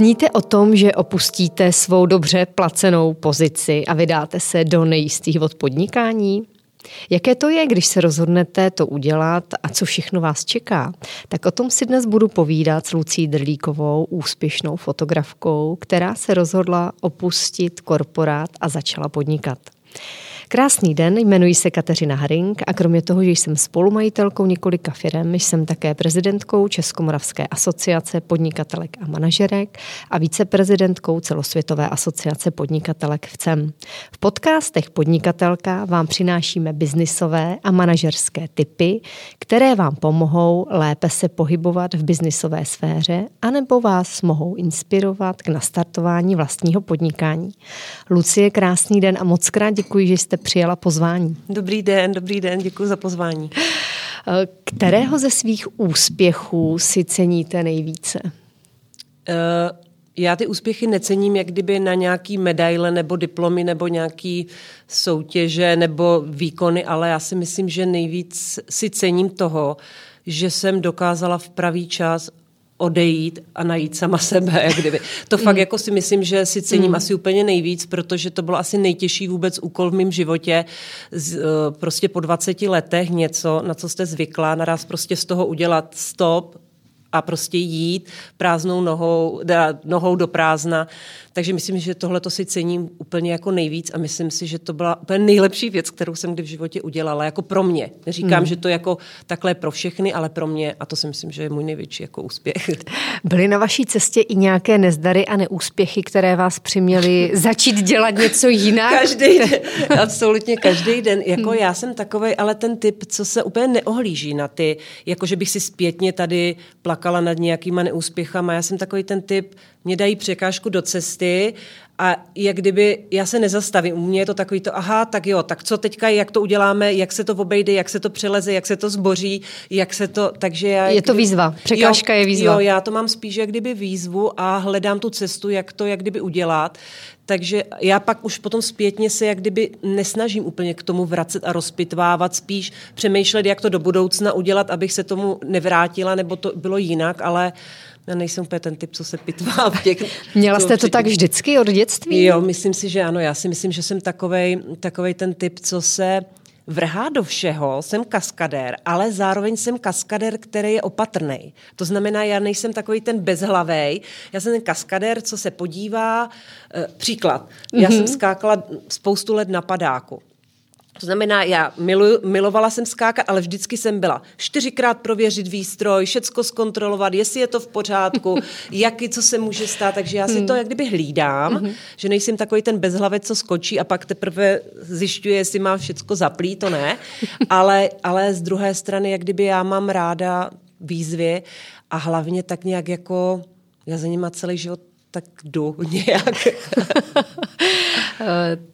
Sníte o tom, že opustíte svou dobře placenou pozici a vydáte se do nejistých od podnikání? Jaké to je, když se rozhodnete to udělat a co všechno vás čeká? Tak o tom si dnes budu povídat s Lucí Drlíkovou, úspěšnou fotografkou, která se rozhodla opustit korporát a začala podnikat. Krásný den, jmenuji se Kateřina Haring a kromě toho, že jsem spolumajitelkou několika firm, jsem také prezidentkou Českomoravské asociace podnikatelek a manažerek a viceprezidentkou celosvětové asociace podnikatelek v CEM. V podcastech Podnikatelka vám přinášíme biznisové a manažerské typy, které vám pomohou lépe se pohybovat v biznisové sféře anebo vás mohou inspirovat k nastartování vlastního podnikání. Lucie, krásný den a moc krát děkuji, že jste přijala pozvání. Dobrý den, dobrý den, děkuji za pozvání. Kterého ze svých úspěchů si ceníte nejvíce? Uh, já ty úspěchy necením jak kdyby na nějaký medaile nebo diplomy nebo nějaký soutěže nebo výkony, ale já si myslím, že nejvíc si cením toho, že jsem dokázala v pravý čas odejít a najít sama sebe. Jak kdyby. To fakt mm. jako si myslím, že si cením mm. asi úplně nejvíc, protože to bylo asi nejtěžší vůbec úkol v mém životě. Z, uh, prostě po 20 letech něco, na co jste zvykla, naraz prostě z toho udělat stop, a prostě jít prázdnou nohou, nohou do prázdna. Takže myslím, že tohle to si cením úplně jako nejvíc a myslím si, že to byla úplně nejlepší věc, kterou jsem kdy v životě udělala, jako pro mě. Neříkám, hmm. že to jako takhle pro všechny, ale pro mě a to si myslím, že je můj největší jako úspěch. Byly na vaší cestě i nějaké nezdary a neúspěchy, které vás přiměly začít dělat něco jinak? Každý den, absolutně každý den. Jako hmm. já jsem takový, ale ten typ, co se úplně neohlíží na ty, jako že bych si zpětně tady plakala nad nějakýma neúspěchama. Já jsem takový ten typ, mě dají překážku do cesty a jak kdyby já se nezastavím. U mě je to takový to, aha, tak jo, tak co teďka, jak to uděláme, jak se to obejde, jak se to přeleze, jak se to zboří, jak se to, takže já... Je to výzva, překážka jo, je výzva. Jo, já to mám spíš jak kdyby výzvu a hledám tu cestu, jak to jak kdyby udělat. Takže já pak už potom zpětně se jak kdyby nesnažím úplně k tomu vracet a rozpitvávat, spíš přemýšlet, jak to do budoucna udělat, abych se tomu nevrátila, nebo to bylo jinak, ale já nejsem úplně ten typ, co se pitvá v těch... Měla jste to tak vždycky od dětství? Jo, myslím si, že ano. Já si myslím, že jsem takovej, takovej ten typ, co se vrhá do všeho, jsem kaskadér, ale zároveň jsem kaskadér, který je opatrný. To znamená, já nejsem takový ten bezhlavej, já jsem ten kaskadér, co se podívá. E, příklad, já mm-hmm. jsem skákala spoustu let na padáku. To znamená, já miluju, milovala jsem skákat, ale vždycky jsem byla čtyřikrát prověřit výstroj, všecko zkontrolovat, jestli je to v pořádku, jaký, co se může stát. Takže já si hmm. to jak kdyby hlídám, mm-hmm. že nejsem takový ten bezhlavec, co skočí a pak teprve zjišťuje, jestli má všecko zaplý, to ne. Ale, ale z druhé strany, jak kdyby já mám ráda výzvy a hlavně tak nějak jako, já za nima celý život tak jdu nějak.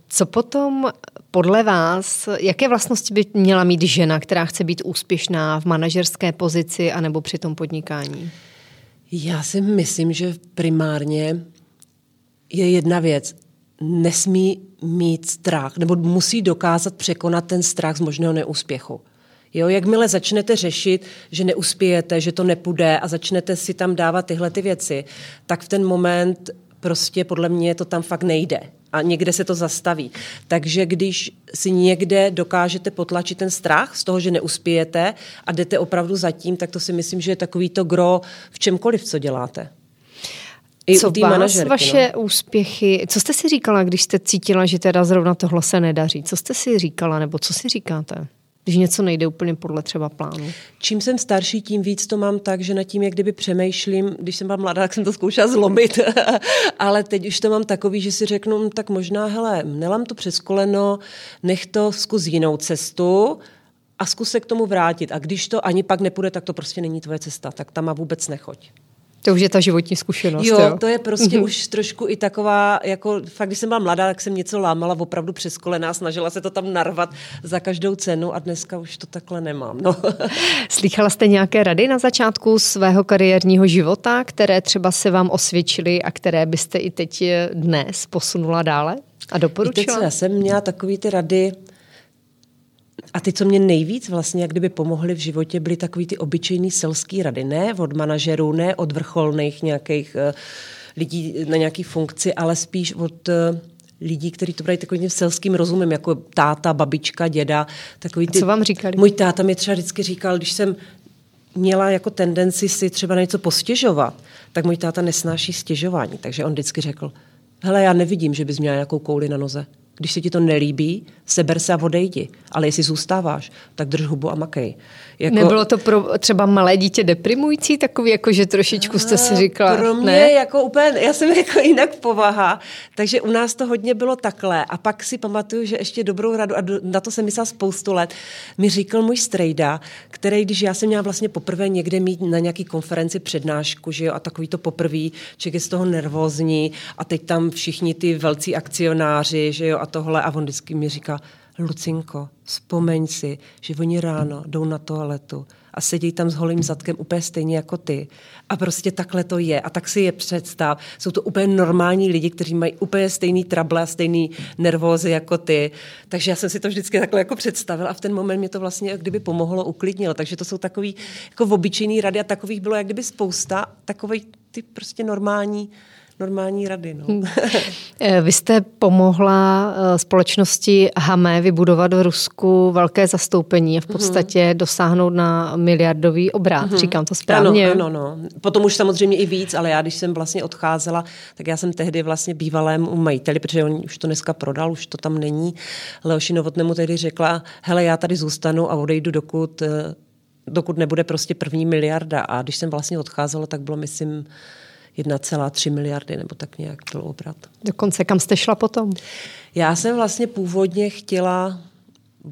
Co potom podle vás, jaké vlastnosti by měla mít žena, která chce být úspěšná v manažerské pozici anebo při tom podnikání? Já si myslím, že primárně je jedna věc. Nesmí mít strach, nebo musí dokázat překonat ten strach z možného neúspěchu. Jo, jakmile začnete řešit, že neuspějete, že to nepůjde a začnete si tam dávat tyhle ty věci, tak v ten moment prostě podle mě to tam fakt nejde a někde se to zastaví. Takže když si někde dokážete potlačit ten strach z toho, že neuspějete a jdete opravdu za tím, tak to si myslím, že je takový to gro v čemkoliv, co děláte. I co vás vaše no. úspěchy, co jste si říkala, když jste cítila, že teda zrovna tohle se nedaří? Co jste si říkala, nebo co si říkáte? Když něco nejde úplně podle třeba plánu. Čím jsem starší, tím víc to mám tak, že nad tím jak kdyby přemýšlím. Když jsem byla mladá, tak jsem to zkoušela zlomit, ale teď už to mám takový, že si řeknu, hm, tak možná, hele, nelám to přes koleno, nech to zkus jinou cestu, a zkus se k tomu vrátit. A když to ani pak nepůjde, tak to prostě není tvoje cesta, tak tam má vůbec nechoď. To už je ta životní zkušenost. Jo, jo? to je prostě už trošku i taková, jako fakt, když jsem byla mladá, tak jsem něco lámala opravdu přes kolena, snažila se to tam narvat za každou cenu a dneska už to takhle nemám. No. Slychala jste nějaké rady na začátku svého kariérního života, které třeba se vám osvědčily a které byste i teď dnes posunula dále a doporučila? Víte já jsem měla takový ty rady, a ty, co mě nejvíc vlastně jak kdyby pomohly v životě, byly takový ty obyčejný selský rady. Ne od manažerů, ne od vrcholných nějakých uh, lidí na nějaký funkci, ale spíš od uh, lidí, kteří to brají takovým selským rozumem, jako táta, babička, děda. Takový ty... A co vám říkali? Můj táta mi třeba vždycky říkal, když jsem měla jako tendenci si třeba na něco postěžovat, tak můj táta nesnáší stěžování. Takže on vždycky řekl, hele, já nevidím, že bys měla nějakou kouli na noze. Když se ti to nelíbí, seber se a odejdi. Ale jestli zůstáváš, tak drž hubu a makej. Jako... Nebylo to pro třeba malé dítě deprimující, takový, jako že trošičku jste si říkala? Pro mě ne? jako úplně, já jsem jako jinak povaha, takže u nás to hodně bylo takhle. A pak si pamatuju, že ještě dobrou radu, a na to jsem myslela spoustu let, mi říkal můj strejda, který, když já jsem měla vlastně poprvé někde mít na nějaký konferenci přednášku, že jo, a takový to poprvé, člověk je z toho nervózní a teď tam všichni ty velcí akcionáři, že jo, a tohle, a on vždycky mi říká, Lucinko, vzpomeň si, že oni ráno jdou na toaletu a sedí tam s holým zadkem úplně stejně jako ty. A prostě takhle to je. A tak si je představ. Jsou to úplně normální lidi, kteří mají úplně stejný trable a stejný nervózy jako ty. Takže já jsem si to vždycky takhle jako představila a v ten moment mě to vlastně jak kdyby pomohlo, uklidnilo. Takže to jsou takový jako obyčejný rady a takových bylo jak kdyby spousta. Takový ty prostě normální normální rady. No. Hmm. Eh, vy jste pomohla eh, společnosti Hame vybudovat v Rusku velké zastoupení a v mhm. podstatě mm-hmm. dosáhnout na miliardový obrat. Mm-hmm. Říkám to správně? Ano, ano, no. Potom už samozřejmě i víc, ale já, když jsem vlastně odcházela, tak já jsem tehdy vlastně bývalém u majiteli, protože on už to dneska prodal, už to tam není. Leoši Novotnému tehdy řekla, hele, já tady zůstanu a odejdu, dokud eh, dokud nebude prostě první miliarda. A když jsem vlastně odcházela, tak bylo, myslím, 1,3 miliardy nebo tak nějak byl obrat. Dokonce kam jste šla potom? Já jsem vlastně původně chtěla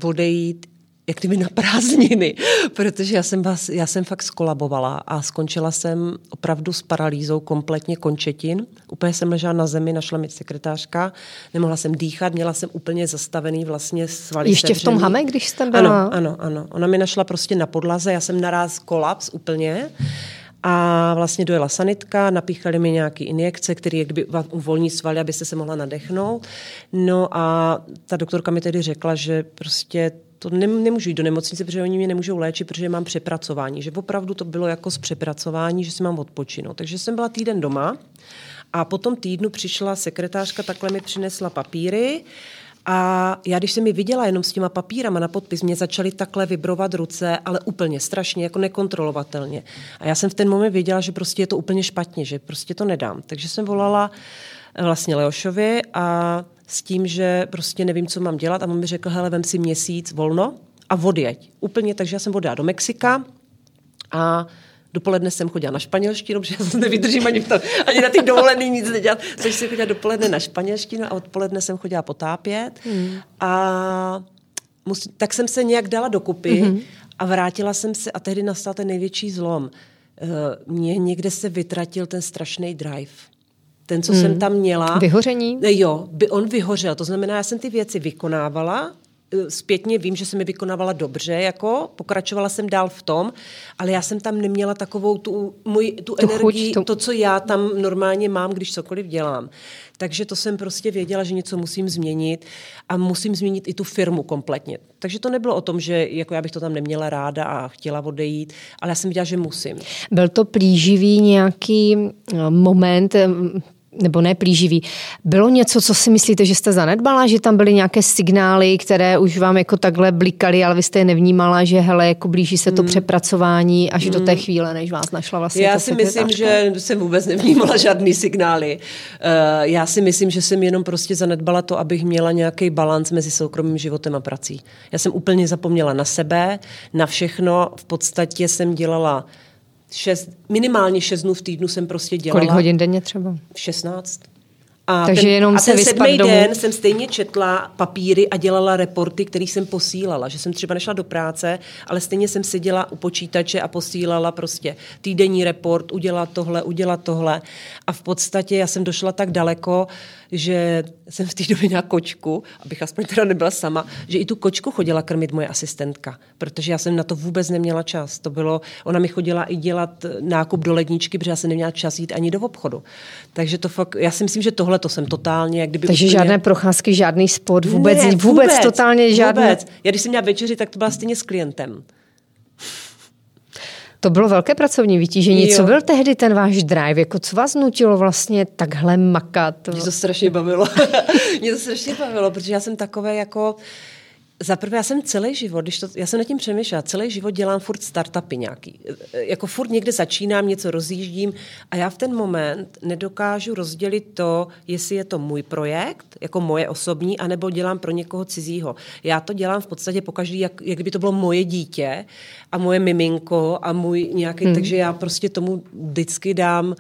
odejít jak kdyby na prázdniny, protože já jsem, vás, já jsem fakt skolabovala a skončila jsem opravdu s paralýzou kompletně končetin. Úplně jsem ležela na zemi, našla mi sekretářka, nemohla jsem dýchat, měla jsem úplně zastavený vlastně svaly Ještě sevřený. v tom hame, když jste byla? Ano, ano, ano. Ona mi našla prostě na podlaze, já jsem naraz kolaps úplně a vlastně dojela sanitka, napíchali mi nějaké injekce, které jakby uvolní svaly, abyste se mohla nadechnout. No a ta doktorka mi tedy řekla, že prostě to ne, nemůžu jít do nemocnice, protože oni mě nemůžou léčit, protože mám přepracování. Že opravdu to bylo jako z přepracování, že si mám odpočinout. Takže jsem byla týden doma a po tom týdnu přišla sekretářka, takhle mi přinesla papíry a já, když jsem mi viděla jenom s těma papírama na podpis, mě začaly takhle vibrovat ruce, ale úplně strašně, jako nekontrolovatelně. A já jsem v ten moment věděla, že prostě je to úplně špatně, že prostě to nedám. Takže jsem volala eh, vlastně Leošovi a s tím, že prostě nevím, co mám dělat a on mi řekl, hele, vem si měsíc volno a odjeď. Úplně, takže já jsem odjela do Mexika a Dopoledne jsem chodila na španělštinu, protože já nevydržím ani, v to, ani na ty dovolený nic nedělat. Takže jsem chodila dopoledne na španělštinu a odpoledne jsem chodila potápět. Hmm. A musí, tak jsem se nějak dala dokupy hmm. a vrátila jsem se a tehdy nastal ten největší zlom. Uh, mně někde se vytratil ten strašný drive ten, co hmm. jsem tam měla. Vyhoření? Jo, by on vyhořel. To znamená, já jsem ty věci vykonávala, zpětně vím, že jsem mi vykonávala dobře, jako pokračovala jsem dál v tom, ale já jsem tam neměla takovou tu, můj, tu, tu energii, chuť, to... to, co já tam normálně mám, když cokoliv dělám. Takže to jsem prostě věděla, že něco musím změnit a musím změnit i tu firmu kompletně. Takže to nebylo o tom, že jako já bych to tam neměla ráda a chtěla odejít, ale já jsem viděla, že musím. Byl to plíživý nějaký eh, moment, eh, nebo ne plíživý. Bylo něco, co si myslíte, že jste zanedbala, že tam byly nějaké signály, které už vám jako takhle blikaly, ale vy jste je nevnímala, že hele, jako blíží se to hmm. přepracování až hmm. do té hmm. chvíle, než vás našla vlastně Já si myslím, že jsem vůbec nevnímala žádný signály. Uh, já si myslím, že jsem jenom prostě zanedbala to, abych měla nějaký balans mezi soukromým životem a prací. Já jsem úplně zapomněla na sebe, na všechno. V podstatě jsem dělala šest, minimálně šest dnů v týdnu jsem prostě dělala. Kolik hodin denně třeba? 16. A Takže ten, jenom a se ten sedmý domů. den jsem stejně četla papíry a dělala reporty, které jsem posílala. Že jsem třeba nešla do práce, ale stejně jsem seděla u počítače a posílala prostě týdenní report, udělat tohle, udělat tohle. A v podstatě já jsem došla tak daleko, že jsem v té době měla kočku, abych aspoň teda nebyla sama, že i tu kočku chodila krmit moje asistentka, protože já jsem na to vůbec neměla čas. To bylo, ona mi chodila i dělat nákup do ledničky, protože já jsem neměla čas jít ani do obchodu. Takže to fakt, já si myslím, že tohle to jsem totálně, jak kdyby Takže úplně... žádné procházky, žádný sport, vůbec, ne, vůbec, vůbec, totálně žádné. Vůbec. Já když jsem měla večeři, tak to byla stejně s klientem. To bylo velké pracovní vytížení. Jo. Co byl tehdy ten váš drive? Jako co vás nutilo vlastně takhle makat? Mě to strašně bavilo. Mě to strašně bavilo, protože já jsem takové jako... Za prvé, já jsem celý život, když to, já jsem nad tím přemýšlela, celý život dělám furt startupy nějaký. Jako furt někde začínám, něco rozjíždím a já v ten moment nedokážu rozdělit to, jestli je to můj projekt, jako moje osobní, anebo dělám pro někoho cizího. Já to dělám v podstatě pokaždý, jak, jak kdyby to bylo moje dítě a moje miminko a můj nějaký, hmm. takže já prostě tomu vždycky dám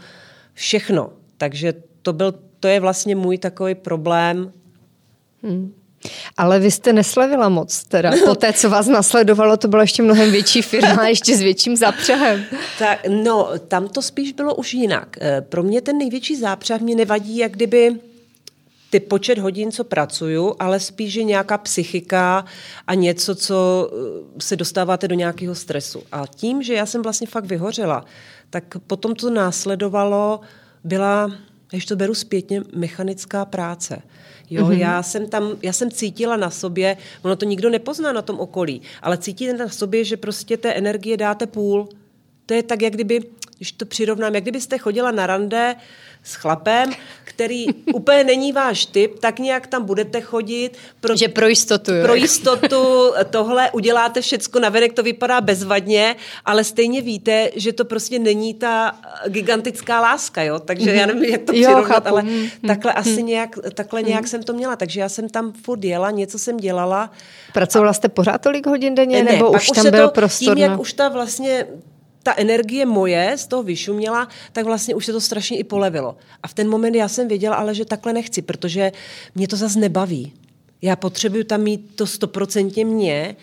všechno. Takže to byl, to je vlastně můj takový problém, Hmm. Ale vy jste neslevila moc, teda po té, co vás nasledovalo, to byla ještě mnohem větší firma, ještě s větším zápřehem. Tak, no, tam to spíš bylo už jinak. Eh, pro mě ten největší zápřeh mě nevadí, jak kdyby ty počet hodin, co pracuju, ale spíš, že nějaká psychika a něco, co eh, se dostáváte do nějakého stresu. A tím, že já jsem vlastně fakt vyhořela, tak potom to následovalo, byla, když to beru zpětně, mechanická práce. Jo, mm-hmm. já jsem tam, já jsem cítila na sobě, ono to nikdo nepozná na tom okolí, ale cítíte na sobě, že prostě té energie dáte půl. To je tak, jak kdyby, když to přirovnám, jak kdybyste chodila na rande s chlapem, který úplně není váš typ, tak nějak tam budete chodit. Pro, že pro jistotu. Jo. Pro jistotu tohle uděláte všecko, navenek to vypadá bezvadně, ale stejně víte, že to prostě není ta gigantická láska, jo? Takže já nevím, jak to přirovnat, ale mm-hmm. takhle mm-hmm. asi nějak, takhle mm-hmm. nějak jsem to měla, takže já jsem tam furt jela, něco jsem dělala. Pracovala jste pořád tolik hodin denně, ne, nebo už tam byl to, prostor? Tím, jak už ta vlastně ta energie moje z toho vyšuměla, tak vlastně už se to strašně i polevilo. A v ten moment já jsem věděla, ale že takhle nechci, protože mě to zase nebaví. Já potřebuju tam mít to stoprocentně mě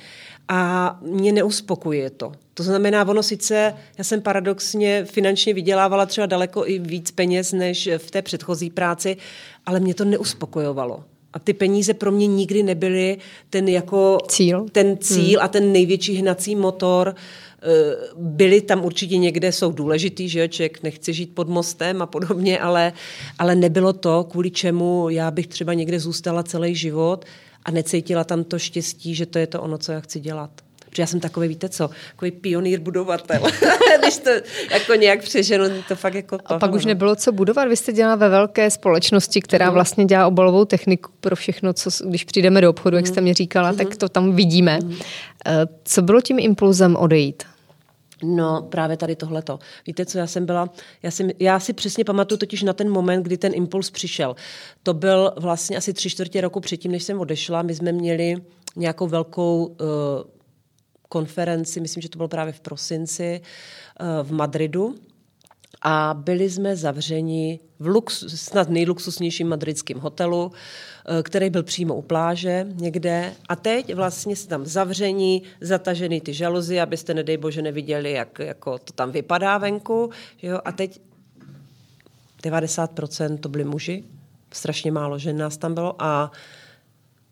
a mě neuspokuje to. To znamená, ono sice, já jsem paradoxně finančně vydělávala třeba daleko i víc peněz než v té předchozí práci, ale mě to neuspokojovalo. A ty peníze pro mě nikdy nebyly ten jako cíl, ten cíl hmm. a ten největší hnací motor Eh, byly tam určitě někde, jsou důležitý, že člověk nechce žít pod mostem a podobně, ale, ale nebylo to, kvůli čemu já bych třeba někde zůstala celý život a necítila tam to štěstí, že to je to ono, co já chci dělat. Protože já jsem takový, víte co, takový pionýr budovatel. Když to jako nějak přeženu, to fakt jako A pak už nebylo co budovat. Vy jste dělala ve velké společnosti, která mm. vlastně dělá obalovou techniku pro všechno, co když přijdeme do obchodu, jak jste mi říkala, mm. tak to tam vidíme. Mm. Co bylo tím impulzem odejít? No, právě tady tohleto. Víte, co já jsem byla? Já si, já si přesně pamatuju totiž na ten moment, kdy ten impuls přišel. To byl vlastně asi tři čtvrtě roku předtím, než jsem odešla. My jsme měli nějakou velkou uh, konferenci, myslím, že to bylo právě v prosinci, uh, v Madridu. A byli jsme zavřeni v lux, snad nejluxusnějším madridském hotelu, eh, který byl přímo u pláže někde. A teď vlastně se tam zavření, zatažený ty žaluzy, abyste, nedej bože, neviděli, jak jako to tam vypadá venku. Jo? A teď 90% to byli muži, strašně málo žen nás tam bylo a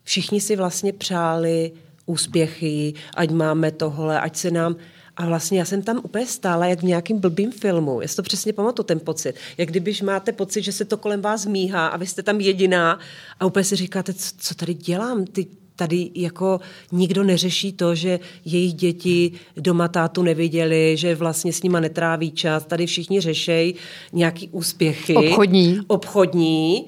všichni si vlastně přáli úspěchy, ať máme tohle, ať se nám... A vlastně já jsem tam úplně stála, jak v nějakým blbým filmu. Já si to přesně pamatuju, ten pocit. Jak když máte pocit, že se to kolem vás míhá a vy jste tam jediná a úplně si říkáte, co, co tady dělám? Ty, tady jako nikdo neřeší to, že jejich děti doma tátu neviděli, že vlastně s nima netráví čas. Tady všichni řešejí nějaký úspěchy. Obchodní. Obchodní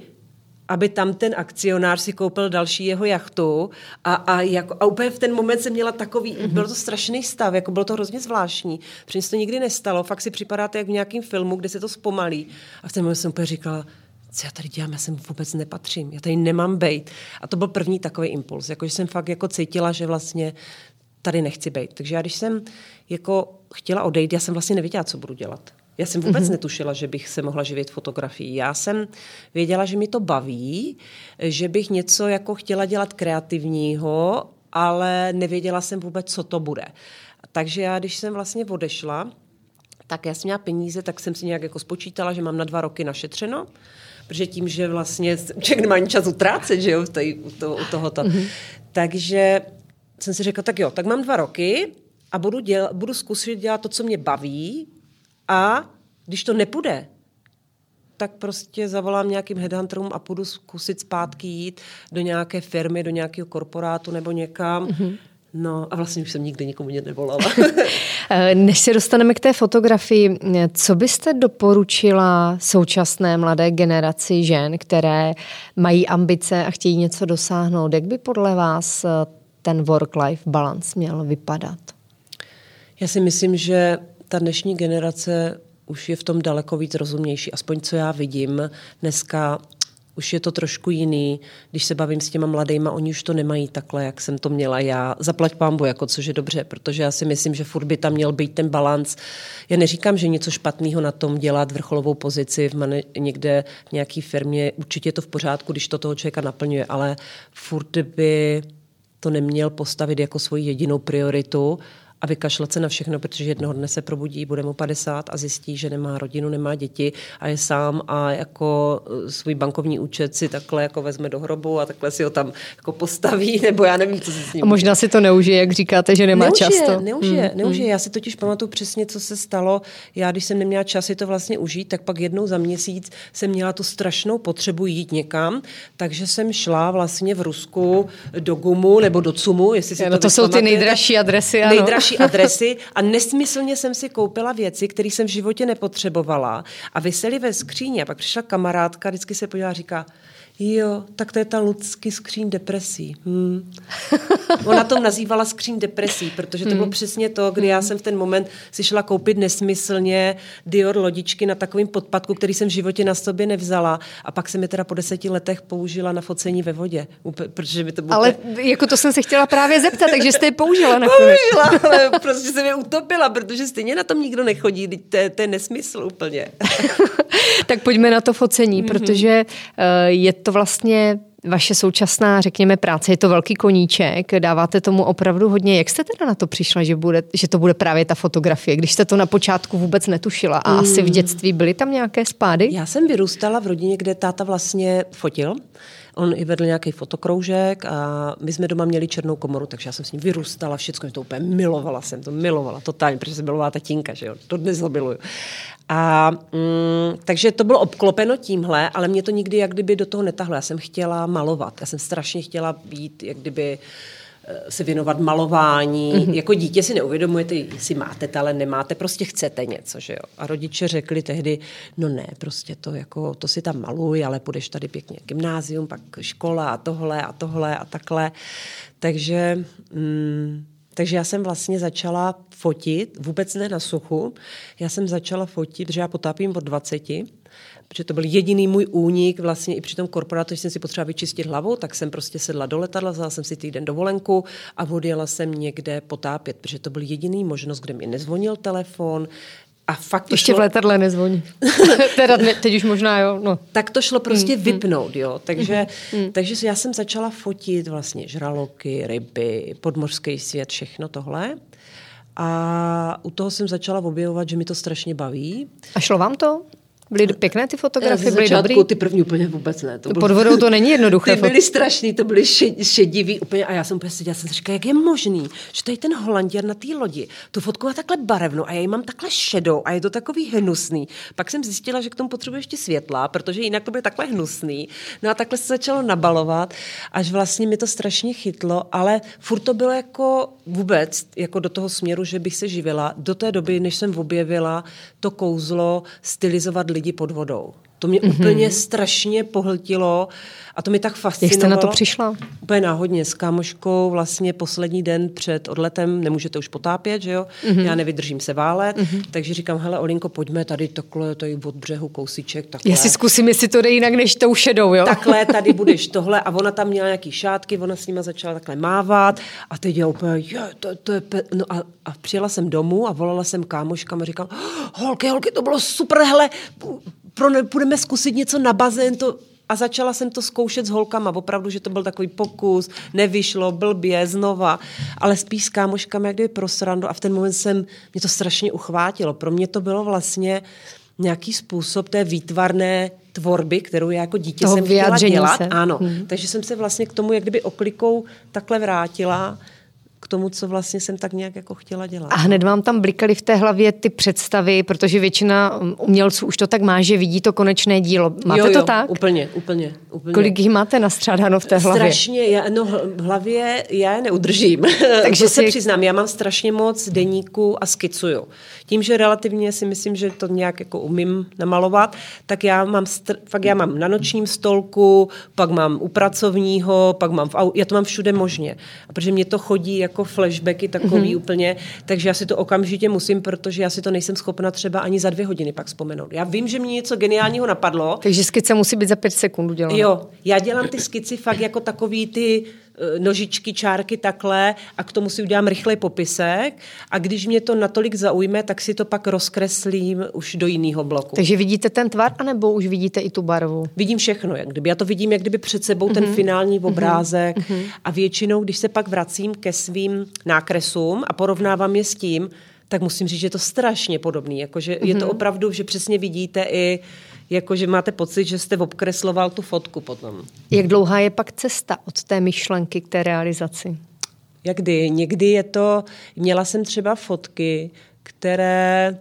aby tam ten akcionář si koupil další jeho jachtu a, a, jako, a úplně v ten moment jsem měla takový, mm-hmm. byl to strašný stav, jako bylo to hrozně zvláštní, protože to nikdy nestalo, fakt si připadáte jak v nějakém filmu, kde se to zpomalí a v ten moment jsem úplně říkala, co já tady dělám, já sem vůbec nepatřím, já tady nemám bejt. A to byl první takový impuls, jako že jsem fakt jako cítila, že vlastně tady nechci být. Takže já když jsem jako chtěla odejít, já jsem vlastně nevěděla, co budu dělat. Já jsem vůbec mm-hmm. netušila, že bych se mohla živit fotografií. Já jsem věděla, že mi to baví, že bych něco jako chtěla dělat kreativního, ale nevěděla jsem vůbec, co to bude. Takže já, když jsem vlastně odešla, tak já jsem měla peníze, tak jsem si nějak jako spočítala, že mám na dva roky našetřeno, protože tím, že vlastně člověk nemá ani čas utrácet, že jo, tady, u, to, u tohoto. Mm-hmm. Takže jsem si řekla, tak jo, tak mám dva roky a budu, děl, budu zkusit dělat to, co mě baví, a když to nepůjde, tak prostě zavolám nějakým headhunterům a půjdu zkusit zpátky jít do nějaké firmy, do nějakého korporátu nebo někam. Mm-hmm. No a vlastně už jsem nikdy nikomu nevolala. Než se dostaneme k té fotografii, co byste doporučila současné mladé generaci žen, které mají ambice a chtějí něco dosáhnout? Jak by podle vás eh, ten work-life balance měl vypadat? Já si myslím, že ta dnešní generace už je v tom daleko víc rozumnější. Aspoň co já vidím dneska už je to trošku jiný. Když se bavím s těma mladýma, oni už to nemají takhle, jak jsem to měla já. Zaplať pámbu, jako což je dobře, protože já si myslím, že furt by tam měl být ten balans. Já neříkám, že něco špatného na tom dělat vrcholovou pozici v mane, někde v nějaké firmě. Určitě je to v pořádku, když to toho člověka naplňuje, ale furt by to neměl postavit jako svoji jedinou prioritu a vykašlat se na všechno, protože jednoho dne se probudí, bude mu 50 a zjistí, že nemá rodinu, nemá děti a je sám a jako eh, svůj bankovní účet si takhle jako vezme do hrobu a takhle si ho tam jako postaví, nebo já nevím, co se s ním. A možná si to neužije, jak říkáte, že nemá neužije, často. Neužije, hmm. neužije. Já si totiž pamatuju přesně, co se stalo. Já, když jsem neměla čas si to vlastně užít, tak pak jednou za měsíc jsem měla tu strašnou potřebu jít někam, takže jsem šla vlastně v Rusku do Gumu nebo do Cumu, jestli si no, to to jsou ty nejdražší adresy, ano. Nejdražší další adresy a nesmyslně jsem si koupila věci, které jsem v životě nepotřebovala a vysely ve skříni. A pak přišla kamarádka, vždycky se podívala a říká, Jo, tak to je ta Lucky skříň depresí. Hmm. Ona to nazývala skříň depresí, protože to bylo hmm. přesně to, kdy já hmm. jsem v ten moment si šla koupit nesmyslně Dior lodičky na takovým podpadku, který jsem v životě na sobě nevzala a pak jsem je teda po deseti letech použila na focení ve vodě, protože by to bylo... Ale jako to jsem se chtěla právě zeptat, takže jste je použila na Použila, ale prostě jsem je utopila, protože stejně na tom nikdo nechodí, to je, to je nesmysl úplně. tak pojďme na to focení, mm-hmm. protože uh, je to vlastně vaše současná, řekněme, práce, je to velký koníček, dáváte tomu opravdu hodně. Jak jste teda na to přišla, že, bude, že to bude právě ta fotografie, když jste to na počátku vůbec netušila a mm. asi v mm. dětství byly tam nějaké spády? Já jsem vyrůstala v rodině, kde táta vlastně fotil. On i vedl nějaký fotokroužek a my jsme doma měli černou komoru, takže já jsem s ním vyrůstala, všechno to úplně milovala jsem, to milovala totálně, protože jsem milovala tatínka, že jo, to dnes miluju. A mm, takže to bylo obklopeno tímhle, ale mě to nikdy jak kdyby do toho netahlo. Já jsem chtěla malovat, já jsem strašně chtěla být jak kdyby eh, se věnovat malování. Mm-hmm. Jako dítě si neuvědomujete, jestli máte talent, nemáte, prostě chcete něco, že jo. A rodiče řekli tehdy, no ne, prostě to jako, to si tam maluj, ale půjdeš tady pěkně gymnázium, pak škola a tohle a tohle a takhle. Takže mm, takže já jsem vlastně začala fotit, vůbec ne na suchu, já jsem začala fotit, že já potápím od 20, protože to byl jediný můj únik vlastně i při tom korporátu, jsem si potřeba vyčistit hlavu, tak jsem prostě sedla do letadla, vzala jsem si týden dovolenku a odjela jsem někde potápět, protože to byl jediný možnost, kde mi nezvonil telefon, a fakt to Ještě šlo... v letadle nezvoní. teda ne, teď už možná, jo. No. Tak to šlo prostě mm, vypnout, jo. Takže, mm. takže já jsem začala fotit vlastně žraloky, ryby, podmořský svět, všechno tohle. A u toho jsem začala objevovat, že mi to strašně baví. A šlo vám to? Byly pěkné ty fotografie, byly dobrý? ty první úplně vůbec ne. To bylo, Pod vodou to není jednoduché. Ty byly strašný, to byly šedivý úplně a já jsem úplně seděla, jsem si říkala, jak je možný, že tady ten Holanděr na té lodi tu fotku má takhle barevnou a já ji mám takhle šedou a je to takový hnusný. Pak jsem zjistila, že k tomu potřebuje ještě světla, protože jinak to bude takhle hnusný. No a takhle se začalo nabalovat, až vlastně mi to strašně chytlo, ale furt to bylo jako vůbec, jako do toho směru, že bych se živila do té doby, než jsem objevila to kouzlo stylizovat lidi lidi pod vodou. To mě mm-hmm. úplně strašně pohltilo a to mi tak fascinovalo. Jak jste na to přišla? Úplně náhodně s kámoškou vlastně poslední den před odletem, nemůžete už potápět, že jo? Mm-hmm. Já nevydržím se válet, mm-hmm. takže říkám, hele Olinko, pojďme tady takhle, tady od břehu kousíček, takhle. Já si zkusím, jestli to jde jinak než tou šedou, jo? Takhle, tady budeš tohle a ona tam měla nějaký šátky, ona s nima začala takhle mávat a teď já úplně, je, to, to je, pe... no a, a přijela jsem domů a volala jsem kámoškám a říkám, holky, holky, to bylo super, hele, pro, půjdeme zkusit něco na bazén, to, a začala jsem to zkoušet s holkama, opravdu, že to byl takový pokus, nevyšlo, blbě, znova, ale spíš s kámoškami, jak kdyby pro srandu a v ten moment jsem, mě to strašně uchvátilo. Pro mě to bylo vlastně nějaký způsob té výtvarné tvorby, kterou já jako dítě Toho jsem chtěla dělat. Se. Ano, hmm. takže jsem se vlastně k tomu jak kdyby oklikou takhle vrátila k tomu, co vlastně jsem tak nějak jako chtěla dělat. A hned vám tam blikaly v té hlavě ty představy, protože většina um, umělců už to tak má, že vidí to konečné dílo. Máte jo, jo, to tak? Úplně, úplně, úplně. Kolik jich máte nastřádáno v té hlavě? Strašně, já, no v hlavě já je neudržím. Takže to si... se přiznám, já mám strašně moc deníku a skicuju. Tím, že relativně si myslím, že to nějak jako umím namalovat, tak já mám, str- fakt já mám na nočním stolku, pak mám u pracovního, pak mám v au- já to mám všude možně. A protože mě to chodí jako flashbacky takový mm-hmm. úplně, takže já si to okamžitě musím, protože já si to nejsem schopna třeba ani za dvě hodiny pak vzpomenout. Já vím, že mě něco geniálního napadlo. Takže skice musí být za pět sekund udělaná. Jo, já dělám ty skici fakt jako takový ty nožičky, čárky takhle a k tomu si udělám rychlej popisek a když mě to natolik zaujme, tak si to pak rozkreslím už do jiného bloku. Takže vidíte ten tvar, anebo už vidíte i tu barvu? Vidím všechno, jak kdyby. Já to vidím, jak kdyby před sebou mm-hmm. ten mhm. finální mhm. obrázek mm-hmm. a většinou, když se pak vracím ke svým nákresům a porovnávám je s tím, tak musím říct, že je to strašně podobný. Jakože mm-hmm. je to mhm. opravdu, že přesně vidíte i jako že máte pocit, že jste obkresloval tu fotku potom. Jak dlouhá je pak cesta od té myšlenky k té realizaci? Jak kdy? Někdy je to, měla jsem třeba fotky, které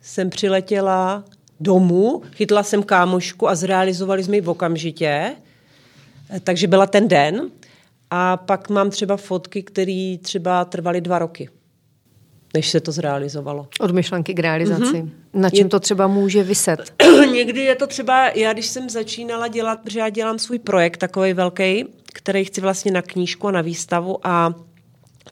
jsem přiletěla domů, chytla jsem kámošku a zrealizovali jsme ji v okamžitě, takže byla ten den. A pak mám třeba fotky, které třeba trvaly dva roky než se to zrealizovalo. Od myšlenky k realizaci. Mm-hmm. Na čem je... to třeba může vyset? Někdy je to třeba, já když jsem začínala dělat, protože já dělám svůj projekt takový velký, který chci vlastně na knížku a na výstavu a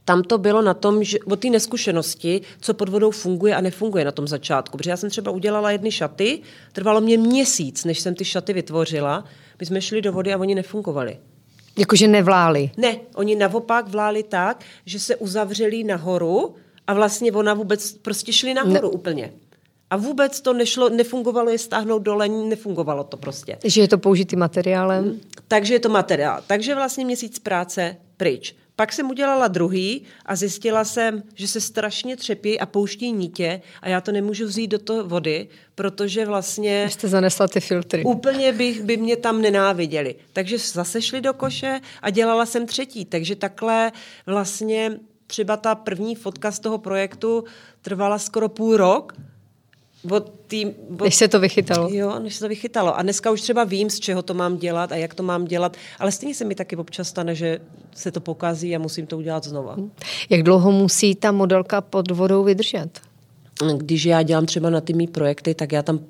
tam to bylo na tom, že o té neskušenosti, co pod vodou funguje a nefunguje na tom začátku. Protože já jsem třeba udělala jedny šaty, trvalo mě měsíc, než jsem ty šaty vytvořila. My jsme šli do vody a oni nefungovali. Jakože nevláli? Ne, oni naopak vláli tak, že se uzavřeli nahoru a vlastně ona vůbec prostě šli nahoru ne. úplně. A vůbec to nešlo, nefungovalo je stáhnout dole, nefungovalo to prostě. Takže je to použitý materiálem? Hmm. Takže je to materiál. Takže vlastně měsíc práce pryč. Pak jsem udělala druhý a zjistila jsem, že se strašně třepí a pouští nítě a já to nemůžu vzít do toho vody, protože vlastně... Jste zanesla ty filtry. Úplně bych, by mě tam nenáviděli. Takže zase šli do koše a dělala jsem třetí. Takže takhle vlastně třeba ta první fotka z toho projektu trvala skoro půl rok, od tý, od... Než se to vychytalo. Jo, než se to vychytalo. A dneska už třeba vím, z čeho to mám dělat a jak to mám dělat, ale stejně se mi taky občas stane, že se to pokazí a musím to udělat znova. Jak dlouho musí ta modelka pod vodou vydržet? Když já dělám třeba na ty mý projekty, tak já tam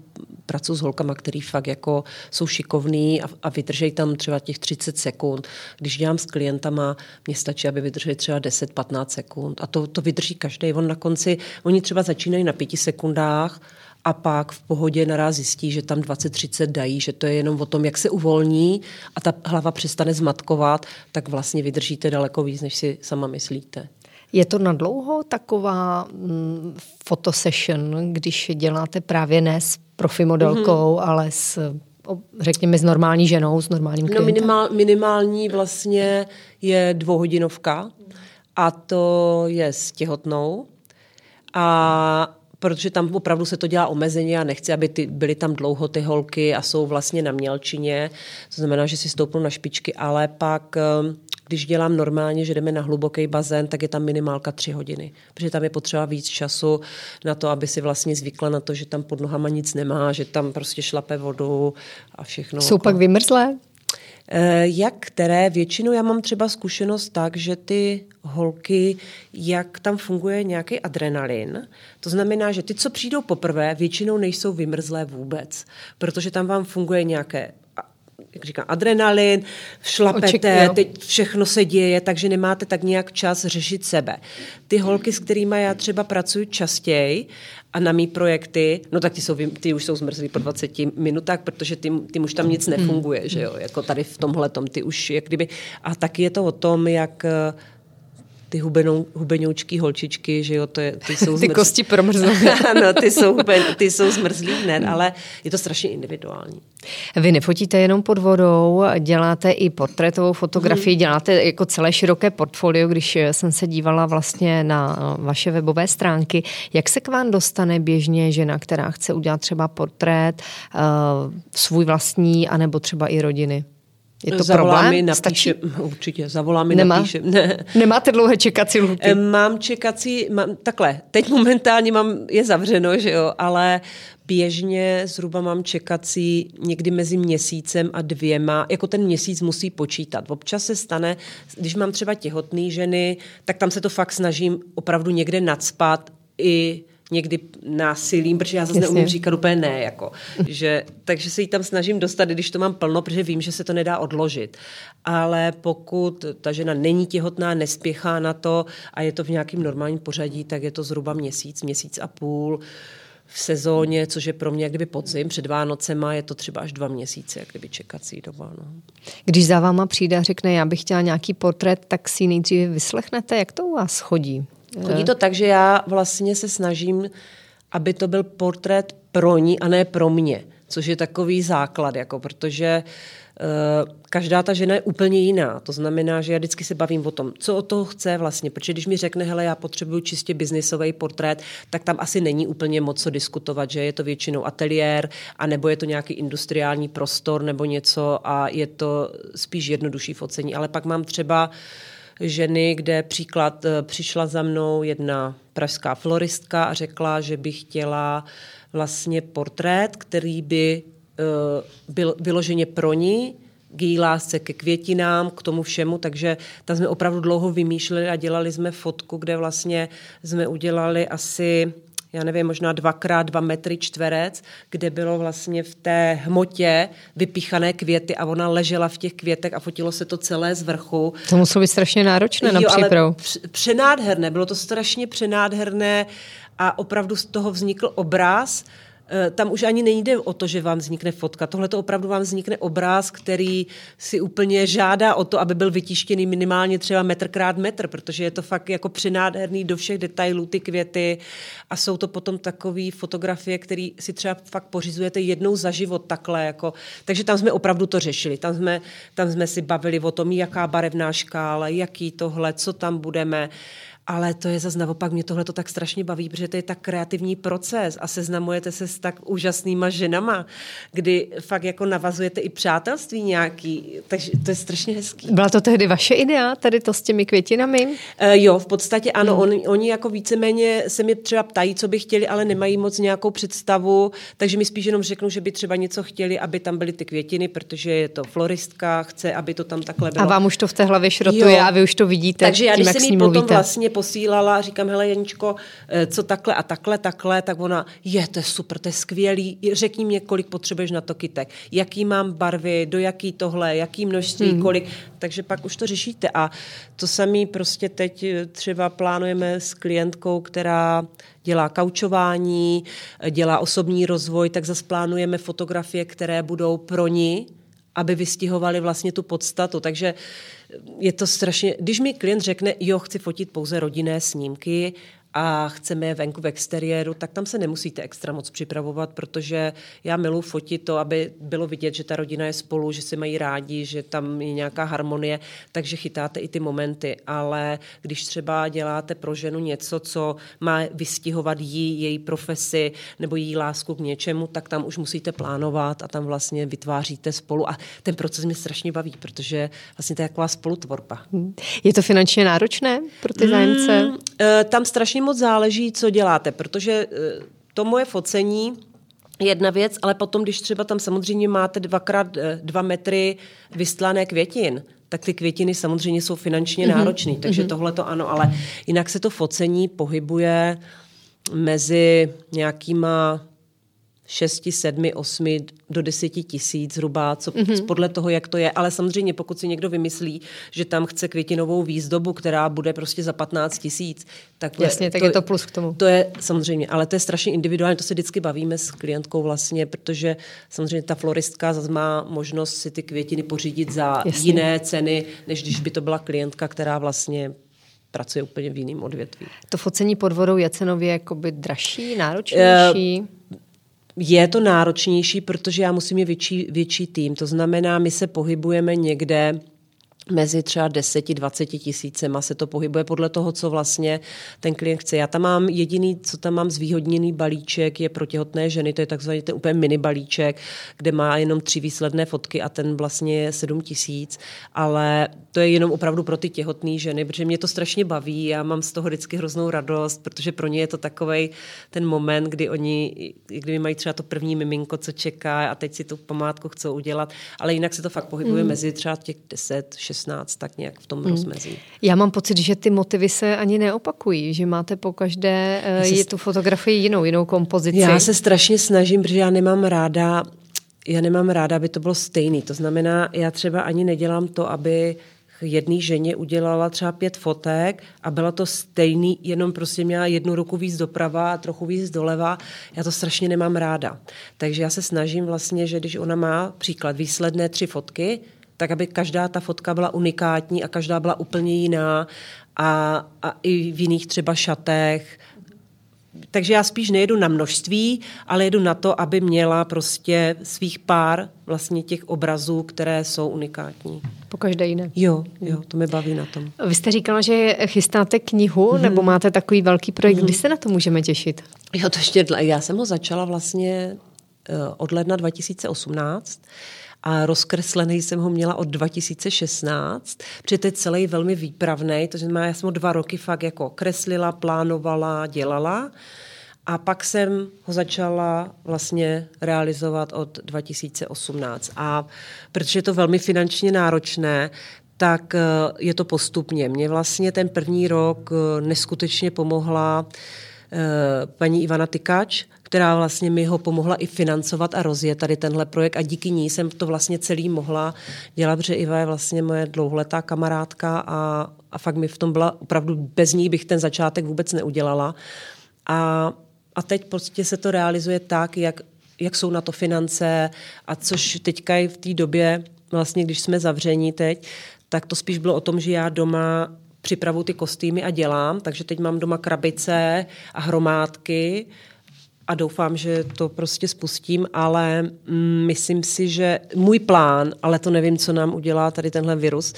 pracuji s holkama, který fakt jako jsou šikovný a, a vydržej tam třeba těch 30 sekund. Když dělám s klientama, mně stačí, aby vydrželi třeba 10-15 sekund. A to, to vydrží každý. On na konci, oni třeba začínají na pěti sekundách, a pak v pohodě naraz zjistí, že tam 20-30 dají, že to je jenom o tom, jak se uvolní a ta hlava přestane zmatkovat, tak vlastně vydržíte daleko víc, než si sama myslíte. Je to na dlouho taková mm, fotosession, když děláte právě ne s profi modelkou, mm-hmm. ale s řekněme s normální ženou, s normálním no, klientem? No minimál, minimální vlastně je dvouhodinovka a to je s těhotnou. A protože tam opravdu se to dělá omezeně a nechci, aby ty, byly tam dlouho ty holky a jsou vlastně na mělčině, to znamená, že si stoupnou na špičky, ale pak když dělám normálně, že jdeme na hluboký bazén, tak je tam minimálka tři hodiny, protože tam je potřeba víc času na to, aby si vlastně zvykla na to, že tam pod nohama nic nemá, že tam prostě šlape vodu a všechno. Jsou pak vymrzlé? Eh, jak které? Většinou já mám třeba zkušenost tak, že ty holky, jak tam funguje nějaký adrenalin, to znamená, že ty, co přijdou poprvé, většinou nejsou vymrzlé vůbec, protože tam vám funguje nějaké jak říkám, adrenalin, šlapete, teď všechno se děje, takže nemáte tak nějak čas řešit sebe. Ty holky, s kterými já třeba pracuji častěji a na mý projekty, no tak ty, jsou, ty už jsou zmrzlí po 20 minutách, protože ty, ty už tam nic nefunguje, že jo, jako tady v tomhle tom, ty už jak kdyby, a taky je to o tom, jak ty hubenou, hubenoučký holčičky, že jo, to je, ty jsou zmrzlí. Ty kosti promrzlé. ano, ty jsou, ty jsou zmrzlí hned, ale je to strašně individuální. Vy nefotíte jenom pod vodou, děláte i portrétovou fotografii, hmm. děláte jako celé široké portfolio, když jsem se dívala vlastně na vaše webové stránky. Jak se k vám dostane běžně žena, která chce udělat třeba portrét, uh, svůj vlastní, anebo třeba i rodiny? Je to zavolá problém? Mi, napíše, Stačí? Určitě, zavolá mi, Nemá? napíše. Ne. Nemáte dlouhé čekací lhuty? Mám čekací, mám, takhle, teď momentálně mám, je zavřeno, že jo, ale běžně zhruba mám čekací někdy mezi měsícem a dvěma, jako ten měsíc musí počítat. Občas se stane, když mám třeba těhotné ženy, tak tam se to fakt snažím opravdu někde nadspat i někdy násilím, protože já zase Jasně. neumím říkat úplně ne, jako, že, takže se jí tam snažím dostat, když to mám plno, protože vím, že se to nedá odložit. Ale pokud ta žena není těhotná, nespěchá na to a je to v nějakém normálním pořadí, tak je to zhruba měsíc, měsíc a půl v sezóně, což je pro mě kdyby podzim, před Vánocema je to třeba až dva měsíce, jak kdyby čekací doba. No. Když za váma přijde a řekne, já bych chtěla nějaký portrét, tak si nejdříve vyslechnete. Jak to u vás chodí? Chodí to tak, že já vlastně se snažím, aby to byl portrét pro ní a ne pro mě, což je takový základ, jako protože uh, každá ta žena je úplně jiná. To znamená, že já vždycky se bavím o tom, co od toho chce vlastně, protože když mi řekne, hele, já potřebuju čistě biznisový portrét, tak tam asi není úplně moc co diskutovat, že je to většinou ateliér, anebo je to nějaký industriální prostor nebo něco a je to spíš jednodušší focení. Ale pak mám třeba uh, ženy, kde příklad eh, přišla za mnou jedna pražská floristka a řekla, že by chtěla vlastně portrét, který by eh, byl vyloženě pro ní, k její lásce ke květinám, k tomu všemu, takže tam jsme opravdu dlouho vymýšleli a dělali jsme fotku, kde vlastně jsme udělali asi já nevím, možná dvakrát dva metry čtverec, kde bylo vlastně v té hmotě vypíchané květy a ona ležela v těch květech a fotilo se to celé z vrchu. To muselo být strašně náročné na přípravu. Přenádherné, bylo to strašně přenádherné a opravdu z toho vznikl obraz, tam už ani nejde o to, že vám vznikne fotka. Tohle to opravdu vám vznikne obráz, který si úplně žádá o to, aby byl vytištěný minimálně třeba metr krát metr, protože je to fakt jako přenádherný do všech detailů ty květy a jsou to potom takové fotografie, které si třeba fakt pořizujete jednou za život takhle. Jako. Takže tam jsme opravdu to řešili. Tam jsme, tam jsme si bavili o tom, jaká barevná škála, jaký tohle, co tam budeme. Ale to je zase naopak, mě tohle to tak strašně baví, protože to je tak kreativní proces a seznamujete se s tak úžasnýma ženama, kdy fakt jako navazujete i přátelství nějaký, takže to je strašně hezký. Byla to tehdy vaše idea, tady to s těmi květinami? Uh, jo, v podstatě ano, hmm. oni, oni jako víceméně se mi třeba ptají, co by chtěli, ale nemají moc nějakou představu, takže mi spíš jenom řeknou, že by třeba něco chtěli, aby tam byly ty květiny, protože je to floristka, chce, aby to tam takhle bylo. A vám už to v té hlavě šrotuje jo. a vy už to vidíte Takže já, tím, když jak jsem jí potom vlastně posílala, říkám, hele Janičko, eh, co takhle a takhle, takhle, tak ona, je, to je super, to je skvělý, řekni mě, kolik potřebuješ na to kytek, jaký mám barvy, do jaký tohle, jaký množství, hmm. kolik, takže pak už to řešíte. A to samý prostě teď eh, třeba plánujeme s klientkou, která dělá kaučování, eh, dělá osobní rozvoj, tak zase plánujeme fotografie, které budou pro ní, aby vystihovali vlastně tu podstatu. Takže je to strašně, když mi klient řekne, jo, chci fotit pouze rodinné snímky a chceme je venku v exteriéru, tak tam se nemusíte extra moc připravovat, protože já miluji fotit to, aby bylo vidět, že ta rodina je spolu, že se mají rádi, že tam je nějaká harmonie, takže chytáte i ty momenty. Ale když třeba děláte pro ženu něco, co má vystihovat jí, její profesi nebo její lásku k něčemu, tak tam už musíte plánovat a tam vlastně vytváříte spolu. A ten proces mě strašně baví, protože vlastně to je taková spolutvorba. Je to finančně náročné pro ty zájemce? Mm, tam strašně moc záleží, co děláte, protože eh, to moje focení jedna věc, ale potom, když třeba tam samozřejmě máte dvakrát eh, dva metry vystlané květin, tak ty květiny samozřejmě jsou finančně mm-hmm. náročné, takže mm-hmm. tohle to ano, ale jinak se to focení pohybuje mezi nějakýma 6, 7, 8 do 10 tisíc zhruba, co, mm-hmm. podle toho, jak to je. Ale samozřejmě, pokud si někdo vymyslí, že tam chce květinovou výzdobu, která bude prostě za 15 tisíc, tak, Jasně, tak to, je to plus k tomu. To je samozřejmě, ale to je strašně individuální, to se vždycky bavíme s klientkou vlastně, protože samozřejmě ta floristka zase má možnost si ty květiny pořídit za Jasně. jiné ceny, než když by to byla klientka, která vlastně pracuje úplně v jiném odvětví. To focení pod vodou je cenově jakoby dražší, náročnější? Uh, je to náročnější, protože já musím mít větší, větší tým. To znamená, my se pohybujeme někde mezi třeba 10-20 tisícema se to pohybuje podle toho, co vlastně ten klient chce. Já tam mám jediný, co tam mám zvýhodněný balíček, je pro těhotné ženy, to je takzvaný ten úplně mini balíček, kde má jenom tři výsledné fotky a ten vlastně je 7 tisíc, ale to je jenom opravdu pro ty těhotné ženy, protože mě to strašně baví, já mám z toho vždycky hroznou radost, protože pro ně je to takový ten moment, kdy oni, kdy mají třeba to první miminko, co čeká a teď si tu památku chcou udělat, ale jinak se to fakt pohybuje mm. mezi třeba těch 10, 16, tak nějak v tom hmm. rozmezí. Já mám pocit, že ty motivy se ani neopakují, že máte po každé uh, je tu fotografii jinou, jinou kompozici. Já se strašně snažím, protože já nemám ráda já nemám ráda, aby to bylo stejný. To znamená, já třeba ani nedělám to, aby jedné ženě udělala třeba pět fotek a byla to stejný, jenom prostě měla jednu ruku víc doprava a trochu víc doleva. Já to strašně nemám ráda. Takže já se snažím vlastně, že když ona má příklad výsledné tři fotky, tak aby každá ta fotka byla unikátní a každá byla úplně jiná a, a i v jiných třeba šatech. Takže já spíš nejedu na množství, ale jedu na to, aby měla prostě svých pár vlastně těch obrazů, které jsou unikátní. Po každé jiné. Jo, jo, to mě baví na tom. Vy jste říkala, že chystáte knihu, mm-hmm. nebo máte takový velký projekt. Mm-hmm. Kdy se na to můžeme těšit? Jo, to ještě, já jsem ho začala vlastně eh, od ledna 2018 a rozkreslený jsem ho měla od 2016, protože to je celý velmi výpravný, to znamená, já jsem ho dva roky fakt jako kreslila, plánovala, dělala a pak jsem ho začala vlastně realizovat od 2018. A protože je to velmi finančně náročné, tak eh, je to postupně. Mě vlastně ten první rok eh, neskutečně pomohla eh, paní Ivana Tykač, která vlastně mi ho pomohla i financovat a rozjet tady tenhle projekt a díky ní jsem to vlastně celý mohla dělat, protože Iva je vlastně moje dlouholetá kamarádka a, a fakt mi v tom byla opravdu, bez ní bych ten začátek vůbec neudělala. A, a teď prostě se to realizuje tak, jak, jak jsou na to finance a což teďka i v té době, vlastně když jsme zavření teď, tak to spíš bylo o tom, že já doma připravu ty kostýmy a dělám, takže teď mám doma krabice a hromádky a doufám, že to prostě spustím, ale mm, myslím si, že můj plán, ale to nevím, co nám udělá tady tenhle virus,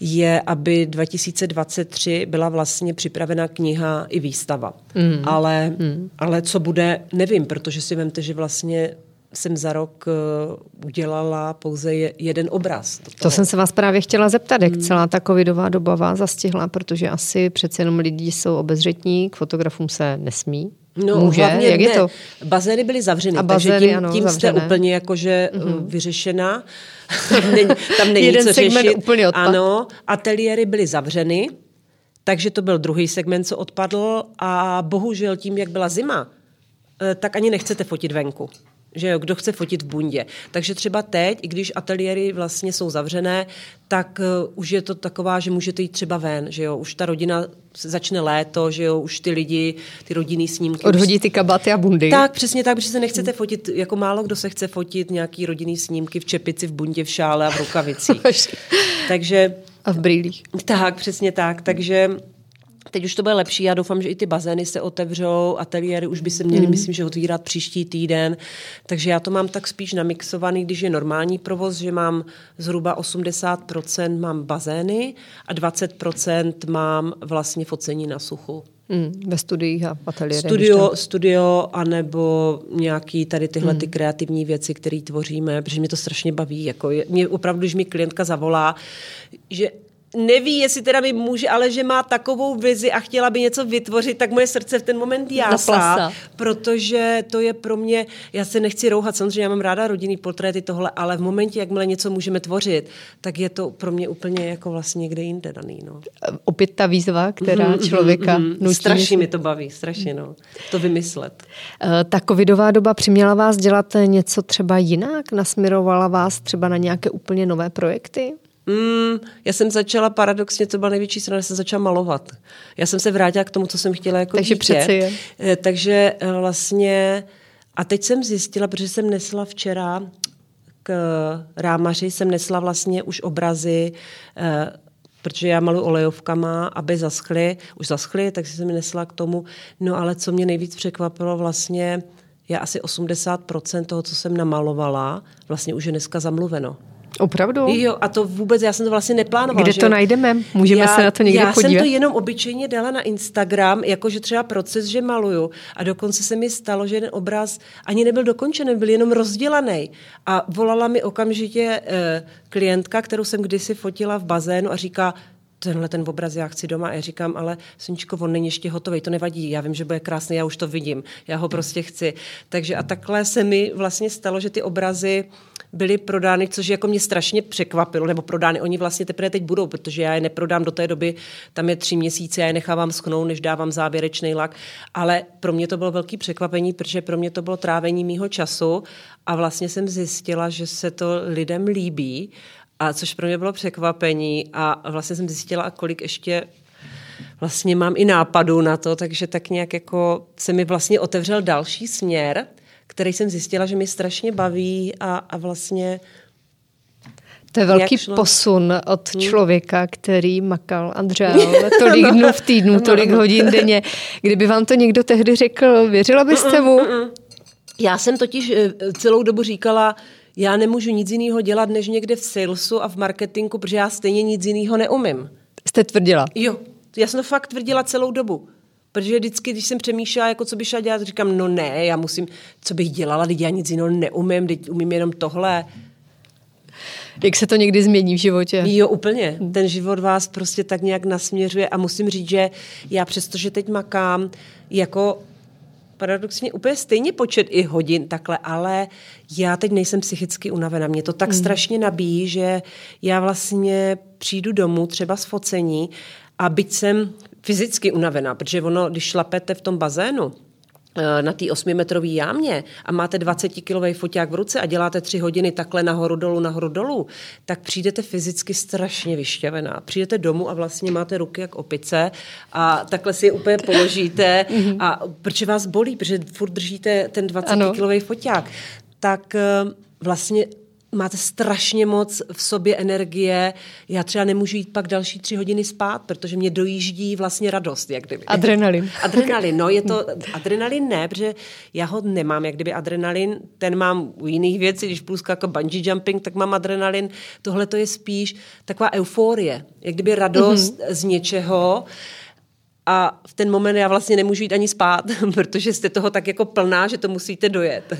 je, aby 2023 byla vlastně připravena kniha i výstava. Mm. Ale, mm. ale co bude, nevím, protože si vemte, že vlastně jsem za rok uh, udělala pouze je, jeden obraz. To jsem se vás právě chtěla zeptat, jak hmm. celá ta covidová doba vás zastihla, protože asi přece jenom lidi jsou obezřetní, k fotografům se nesmí. No, Může? Hlavně Jak ne. je to? Bazény byly zavřeny, A bazény, takže tím, ano, tím jste úplně jakože mm-hmm. vyřešena. není, tam není Jeden co segment řešit. úplně odpad. Ano, ateliéry byly zavřeny, takže to byl druhý segment, co odpadl a bohužel tím, jak byla zima, eh, tak ani nechcete fotit venku že jo, kdo chce fotit v bundě. Takže třeba teď, i když ateliéry vlastně jsou zavřené, tak uh, už je to taková, že můžete jít třeba ven, že jo, už ta rodina začne léto, že jo, už ty lidi, ty rodinný snímky. Odhodí ty kabaty a bundy. Tak, přesně tak, protože se nechcete fotit, jako málo kdo se chce fotit nějaký rodinný snímky v čepici, v bundě, v šále a v rukavicích. takže... A v brýlích. Tak, přesně tak, takže Teď už to bude lepší, já doufám, že i ty bazény se otevřou, ateliéry už by se měly, mm. myslím, že otvírat příští týden, takže já to mám tak spíš namixovaný, když je normální provoz, že mám zhruba 80% mám bazény a 20% mám vlastně focení na suchu. Mm, ve studiích a ateliérech. Studio, studio, anebo nějaký tady tyhle mm. ty kreativní věci, které tvoříme, protože mě to strašně baví. Jako je, mě opravdu, když mi klientka zavolá, že neví, jestli teda mi může, ale že má takovou vizi a chtěla by něco vytvořit, tak moje srdce v ten moment jásá, protože to je pro mě, já se nechci rouhat, samozřejmě já mám ráda rodinný portréty tohle, ale v momentě, jakmile něco můžeme tvořit, tak je to pro mě úplně jako vlastně někde jinde daný. No. Opět ta výzva, která mm, člověka mm, mm, nutí. Strašně mi to baví, strašně, no. To vymyslet. Eh, ta covidová doba přiměla vás dělat něco třeba jinak? Nasměrovala vás třeba na nějaké úplně nové projekty? Mm, já jsem začala paradoxně, to byla největší strana, jsem začala malovat. Já jsem se vrátila k tomu, co jsem chtěla jako Takže dítě. přeci je. Eh, takže eh, vlastně, a teď jsem zjistila, protože jsem nesla včera k rámaři, jsem nesla vlastně už obrazy, eh, protože já malu olejovkama, aby zaschly, už zaschly, tak jsem mi nesla k tomu. No ale co mě nejvíc překvapilo vlastně, je asi 80% toho, co jsem namalovala, vlastně už je dneska zamluveno. Opravdu? Jo, a to vůbec, já jsem to vlastně neplánovala. Kde že to najdeme? Můžeme já, se na to někde já podívat? Já jsem to jenom obyčejně dala na Instagram, jakože třeba proces, že maluju. A dokonce se mi stalo, že jeden obraz ani nebyl dokončený, byl jenom rozdělaný. A volala mi okamžitě eh, klientka, kterou jsem kdysi fotila v bazénu a říká, tenhle ten obraz já chci doma. A já říkám, ale Soničko, on není ještě hotový, to nevadí, já vím, že bude krásný, já už to vidím, já ho prostě chci. Takže a takhle se mi vlastně stalo, že ty obrazy byly prodány, což jako mě strašně překvapilo, nebo prodány, oni vlastně teprve teď budou, protože já je neprodám do té doby, tam je tři měsíce, já je nechávám schnout, než dávám závěrečný lak, ale pro mě to bylo velký překvapení, protože pro mě to bylo trávení mýho času a vlastně jsem zjistila, že se to lidem líbí a což pro mě bylo překvapení a vlastně jsem zjistila, kolik ještě vlastně mám i nápadů na to, takže tak nějak jako se mi vlastně otevřel další směr, který jsem zjistila, že mi strašně baví a, a vlastně to je velký šlo... posun od hmm. člověka, který makal a dřel tolik dnů v týdnu, tolik hodin denně. Kdyby vám to někdo tehdy řekl, věřila byste mu? Já jsem totiž eh, celou dobu říkala, já nemůžu nic jiného dělat, než někde v salesu a v marketingu, protože já stejně nic jiného neumím. Jste tvrdila? Jo, já jsem to fakt tvrdila celou dobu. Protože vždycky, když jsem přemýšlela, jako co by šla dělat, říkám, no ne, já musím, co bych dělala, teď já nic jiného neumím, teď umím jenom tohle. Jak se to někdy změní v životě? Jo, úplně. Ten život vás prostě tak nějak nasměřuje a musím říct, že já přesto, že teď makám, jako paradoxně úplně stejně počet i hodin takhle, ale já teď nejsem psychicky unavená. Mě to tak mm. strašně nabíjí, že já vlastně přijdu domů třeba z focení a byť jsem fyzicky unavená, protože ono, když šlapete v tom bazénu, na té osmimetrové jámě a máte 20-kilový foťák v ruce a děláte tři hodiny takhle nahoru dolů, nahoru dolů, tak přijdete fyzicky strašně vyšťavená. Přijdete domů a vlastně máte ruky jak opice a takhle si je úplně položíte a protože vás bolí, protože furt držíte ten 20-kilový foťák, tak eh, vlastně máte strašně moc v sobě energie. Já třeba nemůžu jít pak další tři hodiny spát, protože mě dojíždí vlastně radost, jak kdyby. Adrenalin. Adrenalin, no je to, adrenalin ne, protože já ho nemám, jak kdyby adrenalin, ten mám u jiných věcí, když půjdu jako bungee jumping, tak mám adrenalin. Tohle to je spíš taková euforie, jak kdyby radost mm-hmm. z něčeho, a v ten moment já vlastně nemůžu jít ani spát, protože jste toho tak jako plná, že to musíte dojet.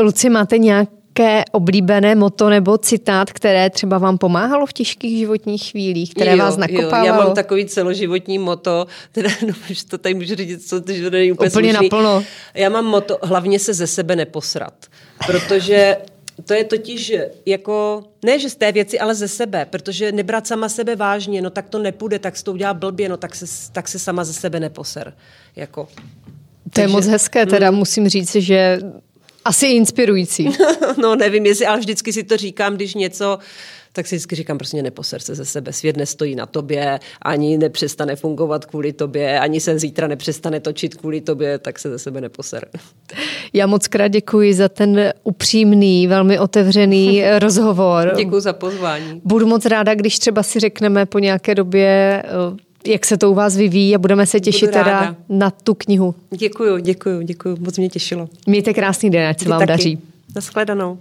Luci, máte nějak nějaké oblíbené moto nebo citát, které třeba vám pomáhalo v těžkých životních chvílích, které jo, vás nakopávalo? Jo, já mám takový celoživotní moto, teda, no, že to tady můžu říct, co to není úplně, úplně naplno. Já mám moto, hlavně se ze sebe neposrat, protože to je totiž jako, ne že z té věci, ale ze sebe, protože nebrat sama sebe vážně, no tak to nepůjde, tak se to udělá blbě, no tak se, tak se sama ze sebe neposer. Jako. To Takže, je moc hezké, teda mm. musím říct, že asi inspirující. no nevím, jestli, ale vždycky si to říkám, když něco tak si vždycky říkám, prostě neposer se ze sebe. Svět nestojí na tobě, ani nepřestane fungovat kvůli tobě, ani se zítra nepřestane točit kvůli tobě, tak se ze sebe neposer. Já moc krát děkuji za ten upřímný, velmi otevřený rozhovor. Děkuji za pozvání. Budu moc ráda, když třeba si řekneme po nějaké době jak se to u vás vyvíjí a budeme se těšit teda na tu knihu. Děkuju, děkuju, děkuju, moc mě těšilo. Mějte krásný den, ať se vám taky. daří. Naschledanou.